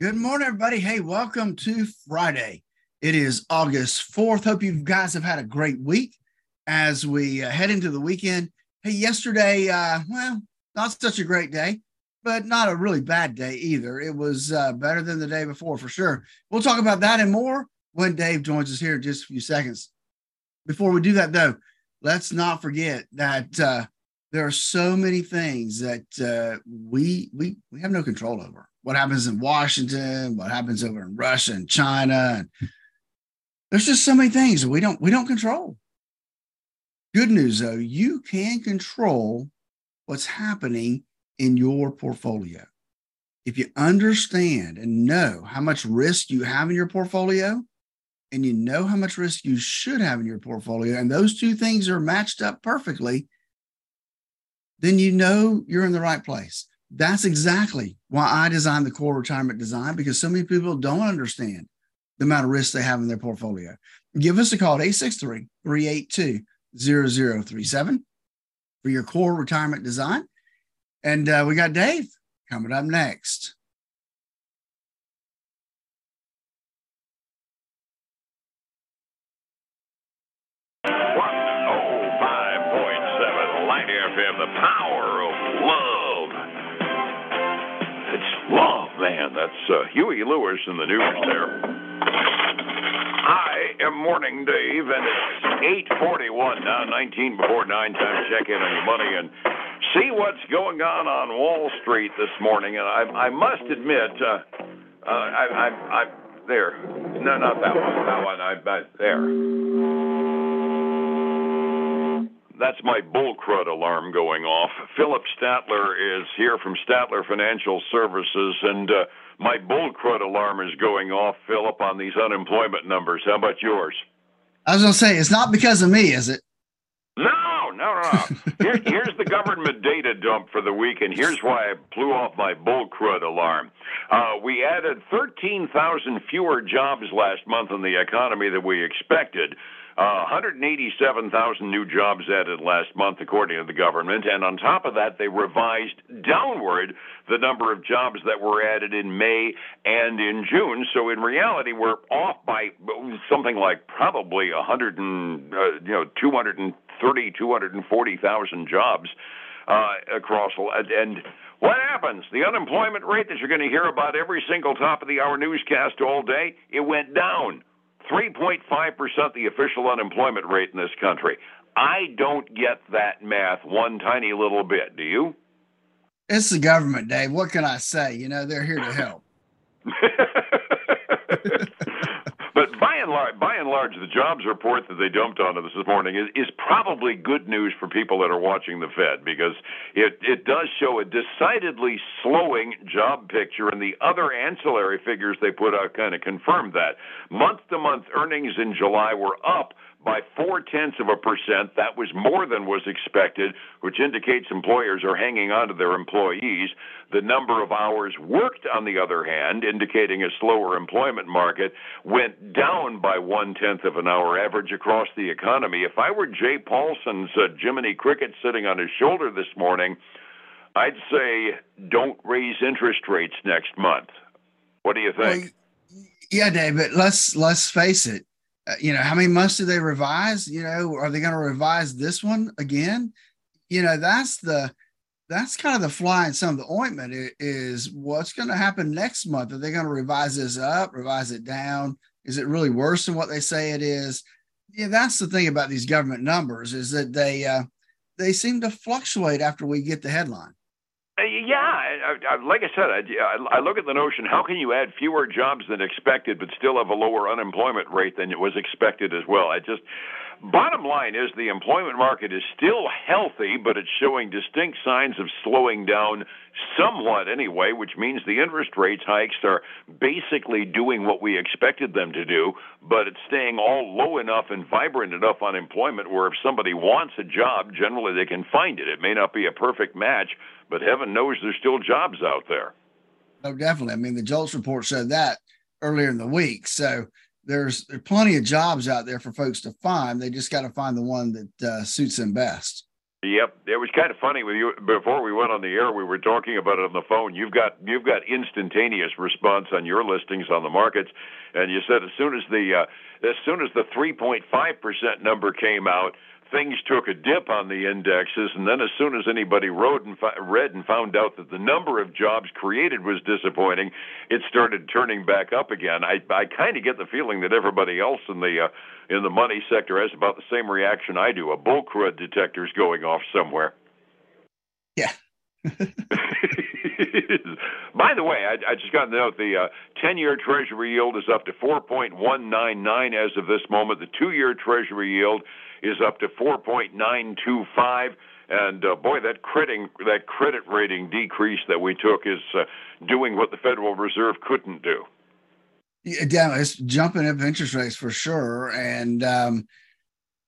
Good morning, everybody. Hey, welcome to Friday. It is August 4th. Hope you guys have had a great week as we uh, head into the weekend. Hey, yesterday, uh, well, not such a great day, but not a really bad day either. It was uh, better than the day before for sure. We'll talk about that and more when Dave joins us here in just a few seconds. Before we do that, though, let's not forget that uh, there are so many things that uh, we we we have no control over what happens in Washington, what happens over in Russia and China. And there's just so many things that we don't we don't control. Good news though, you can control what's happening in your portfolio. If you understand and know how much risk you have in your portfolio, and you know how much risk you should have in your portfolio, and those two things are matched up perfectly, then you know you're in the right place that's exactly why I designed the core retirement design because so many people don't understand the amount of risk they have in their portfolio. Give us a call at 863 382 0037 for your core retirement design. And uh, we got Dave coming up next. Oh, FM, the power Love, man, that's uh, Huey Lewis and the News there. I am Morning Dave, and it's 8:41 now, 19 before nine. Time to check in on your money and see what's going on on Wall Street this morning. And I, I must admit, uh, uh, I, I, I, there, no, not that one, that one, I, I there that's my bull crud alarm going off. Phillip Statler is here from Statler Financial Services, and uh, my bull crud alarm is going off, Phillip, on these unemployment numbers. How about yours? I was going to say, it's not because of me, is it? No, no, no. Here, here's the government data dump for the week, and here's why I blew off my bull crud alarm. Uh, we added 13,000 fewer jobs last month in the economy than we expected. Uh, 187,000 new jobs added last month, according to the government. And on top of that, they revised downward the number of jobs that were added in May and in June. So in reality, we're off by something like probably 100 and, uh, you know, 230, 240,000 jobs uh, across. And what happens? The unemployment rate that you're going to hear about every single top of the hour newscast all day, it went down. 3.5% the official unemployment rate in this country. I don't get that math one tiny little bit. Do you? It's the government, Dave. What can I say? You know, they're here to help. by and large, by and large, the jobs report that they dumped on us this morning is, is probably good news for people that are watching the Fed because it it does show a decidedly slowing job picture, and the other ancillary figures they put out kind of confirm that. Month to month earnings in July were up by four tenths of a percent. That was more than was expected, which indicates employers are hanging on to their employees. The number of hours worked, on the other hand, indicating a slower employment market, went down by one tenth of an hour average across the economy. If I were Jay Paulson's uh, Jiminy Cricket sitting on his shoulder this morning, I'd say don't raise interest rates next month. What do you think? Well, yeah, David. Let's let's face it uh, you know, how many months do they revise? You know, are they going to revise this one again? You know, that's the that's kind of the fly in some of the ointment is what's going to happen next month. Are they going to revise this up, revise it down? Is it really worse than what they say it is? Yeah, that's the thing about these government numbers is that they uh, they seem to fluctuate after we get the headline. Uh, yeah, I, I, like I said, I, I look at the notion: how can you add fewer jobs than expected, but still have a lower unemployment rate than it was expected as well? I just, Bottom line is the employment market is still healthy, but it's showing distinct signs of slowing down somewhat anyway, which means the interest rates hikes are basically doing what we expected them to do, but it's staying all low enough and vibrant enough unemployment where if somebody wants a job, generally they can find it. It may not be a perfect match, but heaven knows there's still jobs out there. Oh, definitely. I mean, the JOLTS report said that earlier in the week. So there's, there's plenty of jobs out there for folks to find. They just got to find the one that uh, suits them best. Yep, it was kind of funny with you. Before we went on the air, we were talking about it on the phone. You've got you've got instantaneous response on your listings on the markets, and you said as soon as the uh, as soon as the 3.5 percent number came out, things took a dip on the indexes, and then as soon as anybody wrote and fi- read and found out that the number of jobs created was disappointing, it started turning back up again. I I kind of get the feeling that everybody else in the uh, in the money sector has about the same reaction I do. A bull crud detector's going off somewhere. Yeah. By the way, I, I just got to note the uh, 10-year Treasury yield is up to 4.199 as of this moment. The two-year Treasury yield is up to 4.925. And uh, boy, that credit that credit rating decrease that we took is uh, doing what the Federal Reserve couldn't do. Yeah, it's jumping up interest rates for sure, and um,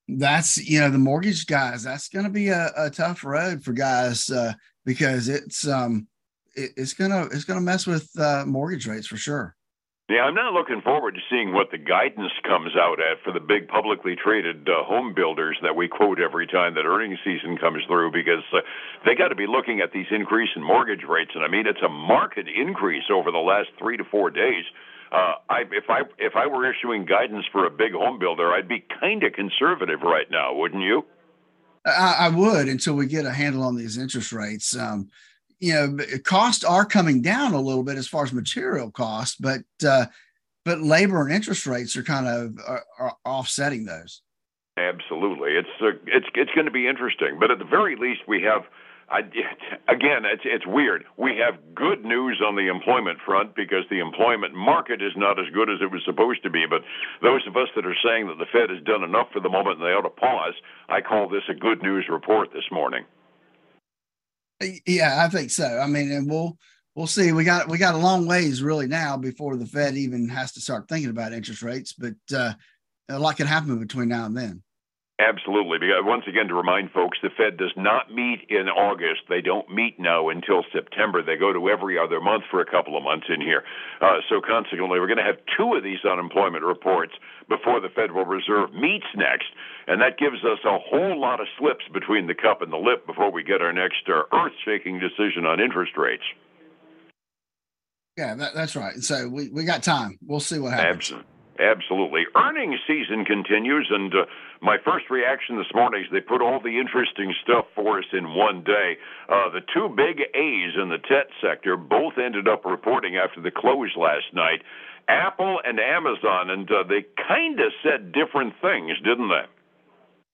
that's you know the mortgage guys. That's going to be a, a, tough road for guys uh, because it's um, it, it's gonna it's gonna mess with uh, mortgage rates for sure. Yeah, I'm not looking forward to seeing what the guidance comes out at for the big publicly traded uh, home builders that we quote every time that earnings season comes through because uh, they got to be looking at these increase in mortgage rates, and I mean it's a market increase over the last three to four days. Uh, I, if I if I were issuing guidance for a big home builder, I'd be kind of conservative right now, wouldn't you? I, I, would until we get a handle on these interest rates. Um, you know costs are coming down a little bit as far as material costs but uh, but labor and interest rates are kind of are, are offsetting those absolutely it's uh, it's it's going to be interesting but at the very least we have I, again, it's it's weird. We have good news on the employment front because the employment market is not as good as it was supposed to be. But those of us that are saying that the Fed has done enough for the moment and they ought to pause, I call this a good news report this morning. Yeah, I think so. I mean, and we'll we'll see. We got we got a long ways really now before the Fed even has to start thinking about interest rates, but uh, a lot can happen between now and then. Absolutely. Because once again, to remind folks, the Fed does not meet in August. They don't meet now until September. They go to every other month for a couple of months in here. Uh, so, consequently, we're going to have two of these unemployment reports before the Federal Reserve meets next. And that gives us a whole lot of slips between the cup and the lip before we get our next uh, earth shaking decision on interest rates. Yeah, that, that's right. So, we, we got time. We'll see what happens. Absolutely. Absolutely. Earnings season continues, and uh, my first reaction this morning is they put all the interesting stuff for us in one day. Uh, the two big A's in the tech sector both ended up reporting after the close last night Apple and Amazon, and uh, they kind of said different things, didn't they?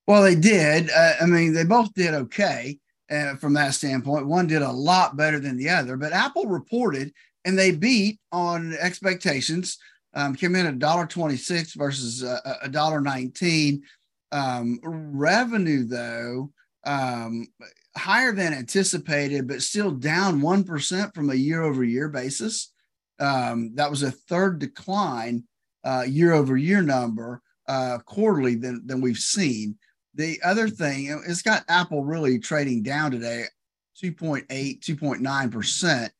Well, they did. Uh, I mean, they both did okay uh, from that standpoint. One did a lot better than the other, but Apple reported and they beat on expectations um, came in at $1.26 versus a dollar nineteen. Um, revenue, though, um, higher than anticipated, but still down 1% from a year over year basis. Um, that was a third decline uh, year over year number uh, quarterly than, than we've seen. The other thing, it's got Apple really trading down today, 2.8, 2.9%.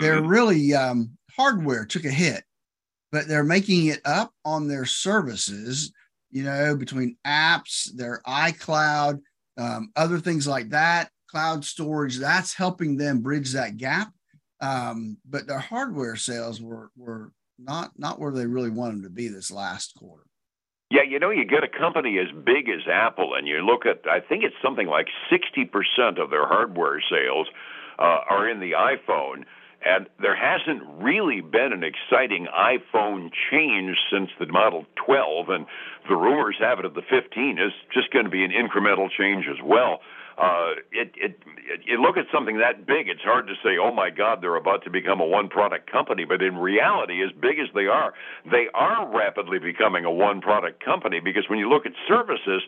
They're mm-hmm. really, um, hardware took a hit but they're making it up on their services, you know, between apps, their iCloud, um, other things like that, cloud storage. That's helping them bridge that gap. Um, but their hardware sales were were not not where they really wanted to be this last quarter. Yeah, you know, you get a company as big as Apple, and you look at, I think it's something like 60% of their hardware sales uh, are in the iPhone. And there hasn't really been an exciting iPhone change since the Model 12, and the rumors have it that the 15 is just going to be an incremental change as well. Uh, it, it, it, you look at something that big, it's hard to say, oh my God, they're about to become a one product company. But in reality, as big as they are, they are rapidly becoming a one product company because when you look at services,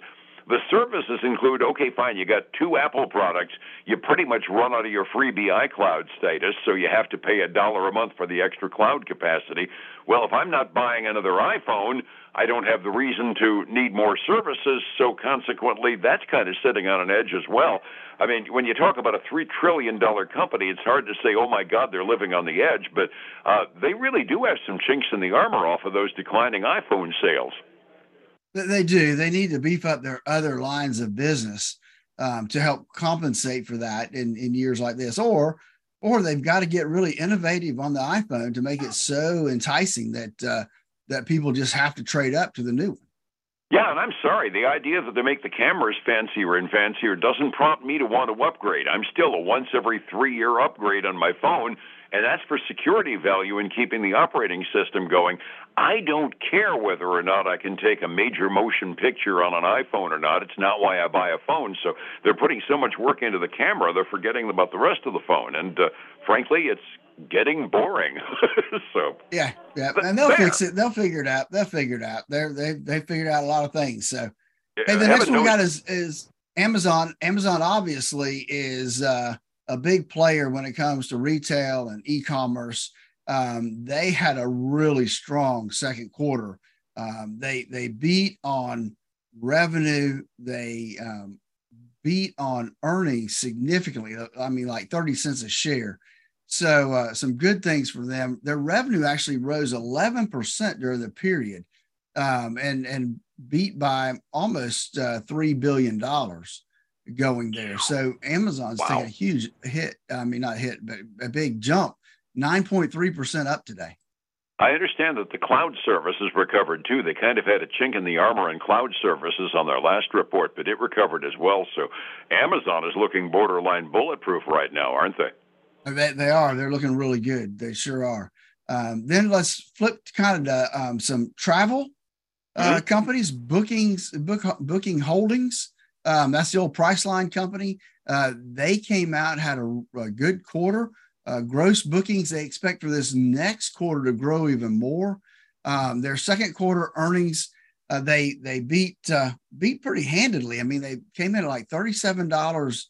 the services include okay, fine, you got two Apple products. You pretty much run out of your freebie iCloud status, so you have to pay a dollar a month for the extra cloud capacity. Well, if I'm not buying another iPhone, I don't have the reason to need more services, so consequently, that's kind of sitting on an edge as well. I mean, when you talk about a $3 trillion company, it's hard to say, oh my God, they're living on the edge, but uh, they really do have some chinks in the armor off of those declining iPhone sales. They do. They need to beef up their other lines of business. um, to help compensate for that in, in years like this, or or they've got to get really innovative on the iPhone to make it so enticing that uh, that people just have to trade up to the new one. Yeah, and I'm sorry. The idea that they make the cameras fancier and fancier doesn't prompt me to want to upgrade. I'm still a once every three year upgrade on my phone, and that's for security value and keeping the operating system going. I don't care whether or not I can take a major motion picture on an iPhone or not. It's not why I buy a phone. So they're putting so much work into the camera, they're forgetting about the rest of the phone. And uh, frankly, it's getting boring. so yeah, yeah, and they'll there. fix it. They'll figure it out. They'll figure it out. They're they they figured out a lot of things. So yeah, hey, the next one we got is is Amazon. Amazon obviously is uh, a big player when it comes to retail and e-commerce. Um, they had a really strong second quarter. Um, they they beat on revenue. They um, beat on earnings significantly. I mean, like thirty cents a share. So uh, some good things for them. Their revenue actually rose 11% during the period, um, and and beat by almost uh, three billion dollars going there. So Amazon's wow. taking a huge hit. I mean, not hit, but a big jump. 9.3% up today. I understand that the cloud services recovered too. They kind of had a chink in the armor in cloud services on their last report, but it recovered as well. So Amazon is looking borderline bulletproof right now, aren't they? They, they are. They're looking really good. They sure are. Um, then let's flip kind of to um, some travel uh, mm-hmm. companies, bookings, book, booking holdings. Um, that's the old Priceline company. Uh, they came out, had a, a good quarter. Uh, gross bookings they expect for this next quarter to grow even more. Um, their second quarter earnings uh, they they beat uh, beat pretty handedly. I mean, they came in at like thirty seven dollars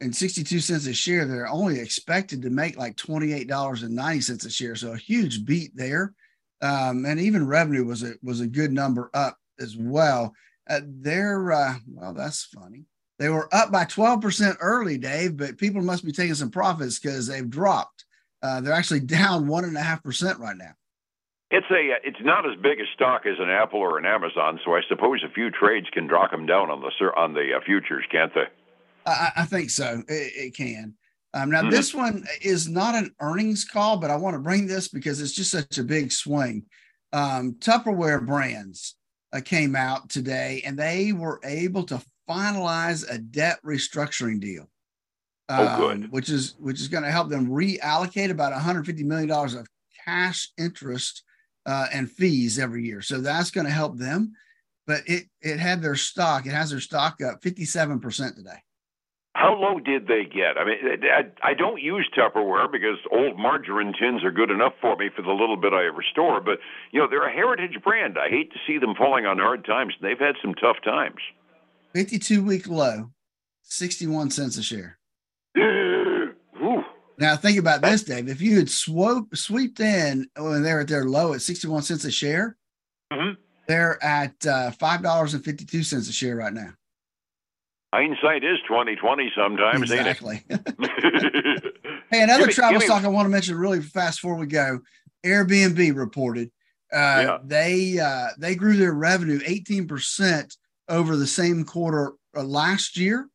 and 62 cents a share. They're only expected to make like $28.90 a share. So a huge beat there. Um, and even revenue was a, was a good number up as well. Uh, they're, uh, well, that's funny. They were up by 12% early, Dave, but people must be taking some profits because they've dropped. Uh, they're actually down one and a half percent right now. It's a it's not as big a stock as an Apple or an Amazon, so I suppose a few trades can drop them down on the on the uh, futures, can't they? I, I think so. It, it can. Um, now, mm-hmm. this one is not an earnings call, but I want to bring this because it's just such a big swing. Um, Tupperware brands uh, came out today and they were able to finalize a debt restructuring deal. Um, oh, good. Which is which is going to help them reallocate about 150 million dollars of cash interest uh, and fees every year. So that's going to help them. But it it had their stock. It has their stock up 57 percent today. How low did they get? I mean, I, I don't use Tupperware because old margarine tins are good enough for me for the little bit I restore. But you know, they're a heritage brand. I hate to see them falling on hard times. They've had some tough times. Fifty-two week low, sixty-one cents a share. now think about this, Dave. If you had swoop swept in when they're at their low at sixty-one cents a share, mm-hmm. they're at uh, five dollars and fifty-two cents a share right now. Hindsight is twenty twenty sometimes, exactly. hey, another me, travel stock I want to mention really fast before we go. Airbnb reported uh, yeah. they uh, they grew their revenue eighteen percent over the same quarter uh, last year,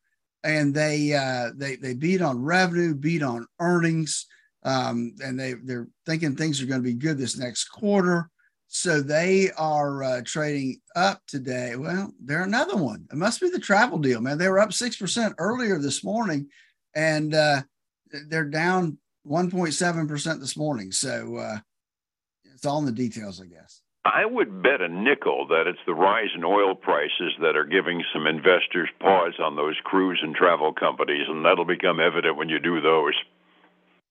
and they uh, they they beat on revenue, beat on earnings, um, and they they're thinking things are going to be good this next quarter. So they are uh, trading up today. Well, they're another one. It must be the travel deal, man. They were up 6% earlier this morning and uh, they're down 1.7% this morning. So uh, it's all in the details, I guess. I would bet a nickel that it's the rise in oil prices that are giving some investors pause on those cruise and travel companies, and that'll become evident when you do those.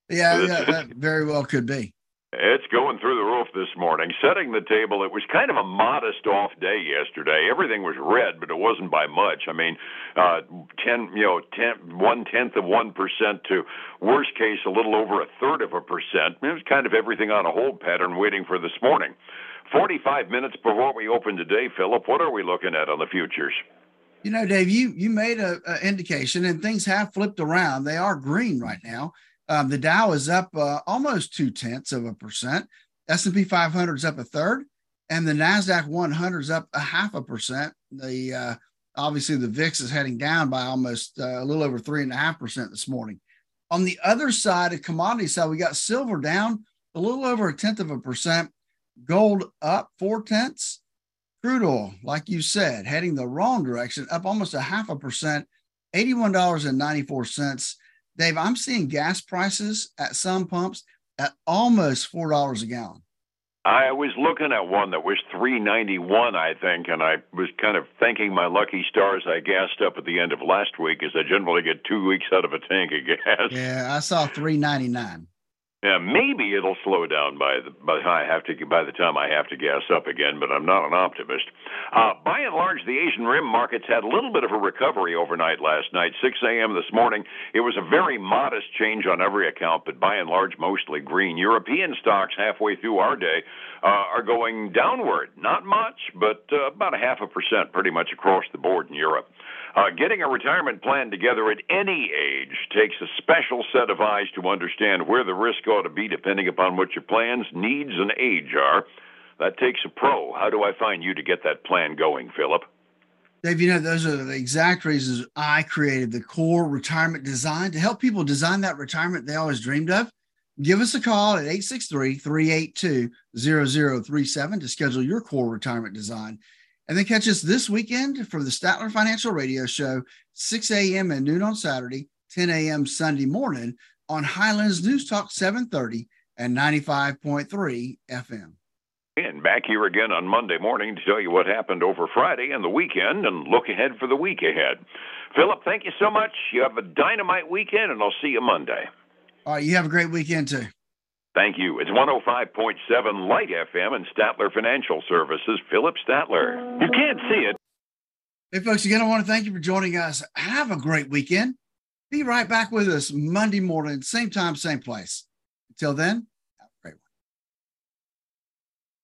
Yeah, yeah that very well could be. It's going through the roof this morning. Setting the table, it was kind of a modest off day yesterday. Everything was red, but it wasn't by much. I mean, uh, ten, you know, ten, one tenth of one percent to worst case, a little over a third of a percent. It was kind of everything on a hold pattern, waiting for this morning. Forty-five minutes before we open today, Phillip. What are we looking at on the futures? You know, Dave, you you made a, a indication, and things have flipped around. They are green right now. Um, the Dow is up uh, almost two tenths of a percent. S&P 500 is up a third, and the Nasdaq 100 is up a half a percent. The uh, Obviously, the VIX is heading down by almost uh, a little over three and a half percent this morning. On the other side, of commodity side, we got silver down a little over a tenth of a percent, gold up four tenths, crude oil, like you said, heading the wrong direction, up almost a half a percent, $81.94. Dave, I'm seeing gas prices at some pumps at almost $4 a gallon. I was looking at one that was 391, I think, and I was kind of thanking my lucky stars I gassed up at the end of last week, as I generally get two weeks out of a tank of gas. Yeah, I saw 399. Yeah, maybe it'll slow down by the by I have to by the time I have to gas up again, but I'm not an optimist. Uh, by and large, the Asian rim markets had a little bit of a recovery overnight last night. 6 a.m. this morning, it was a very modest change on every account, but by and large, mostly green. European stocks halfway through our day uh, are going downward, not much, but uh, about a half a percent, pretty much across the board in Europe. Uh, getting a retirement plan together at any age takes a special set of eyes to understand where the risk ought to be depending upon what your plans, needs, and age are. That takes a pro. How do I find you to get that plan going, Phillip? Dave, you know, those are the exact reasons I created the core retirement design to help people design that retirement they always dreamed of. Give us a call at 863 382 0037 to schedule your core retirement design. And then catch us this weekend for the Statler Financial Radio Show, 6 a.m. and noon on Saturday, 10 a.m. Sunday morning on Highlands News Talk 730 and 95.3 FM. And back here again on Monday morning to tell you what happened over Friday and the weekend and look ahead for the week ahead. Phillip, thank you so much. You have a dynamite weekend, and I'll see you Monday. All right, you have a great weekend too. Thank you. It's 105.7 Light FM and Statler Financial Services. Phillip Statler. You can't see it. Hey, folks, again, I want to thank you for joining us. Have a great weekend. Be right back with us Monday morning, same time, same place. Until then,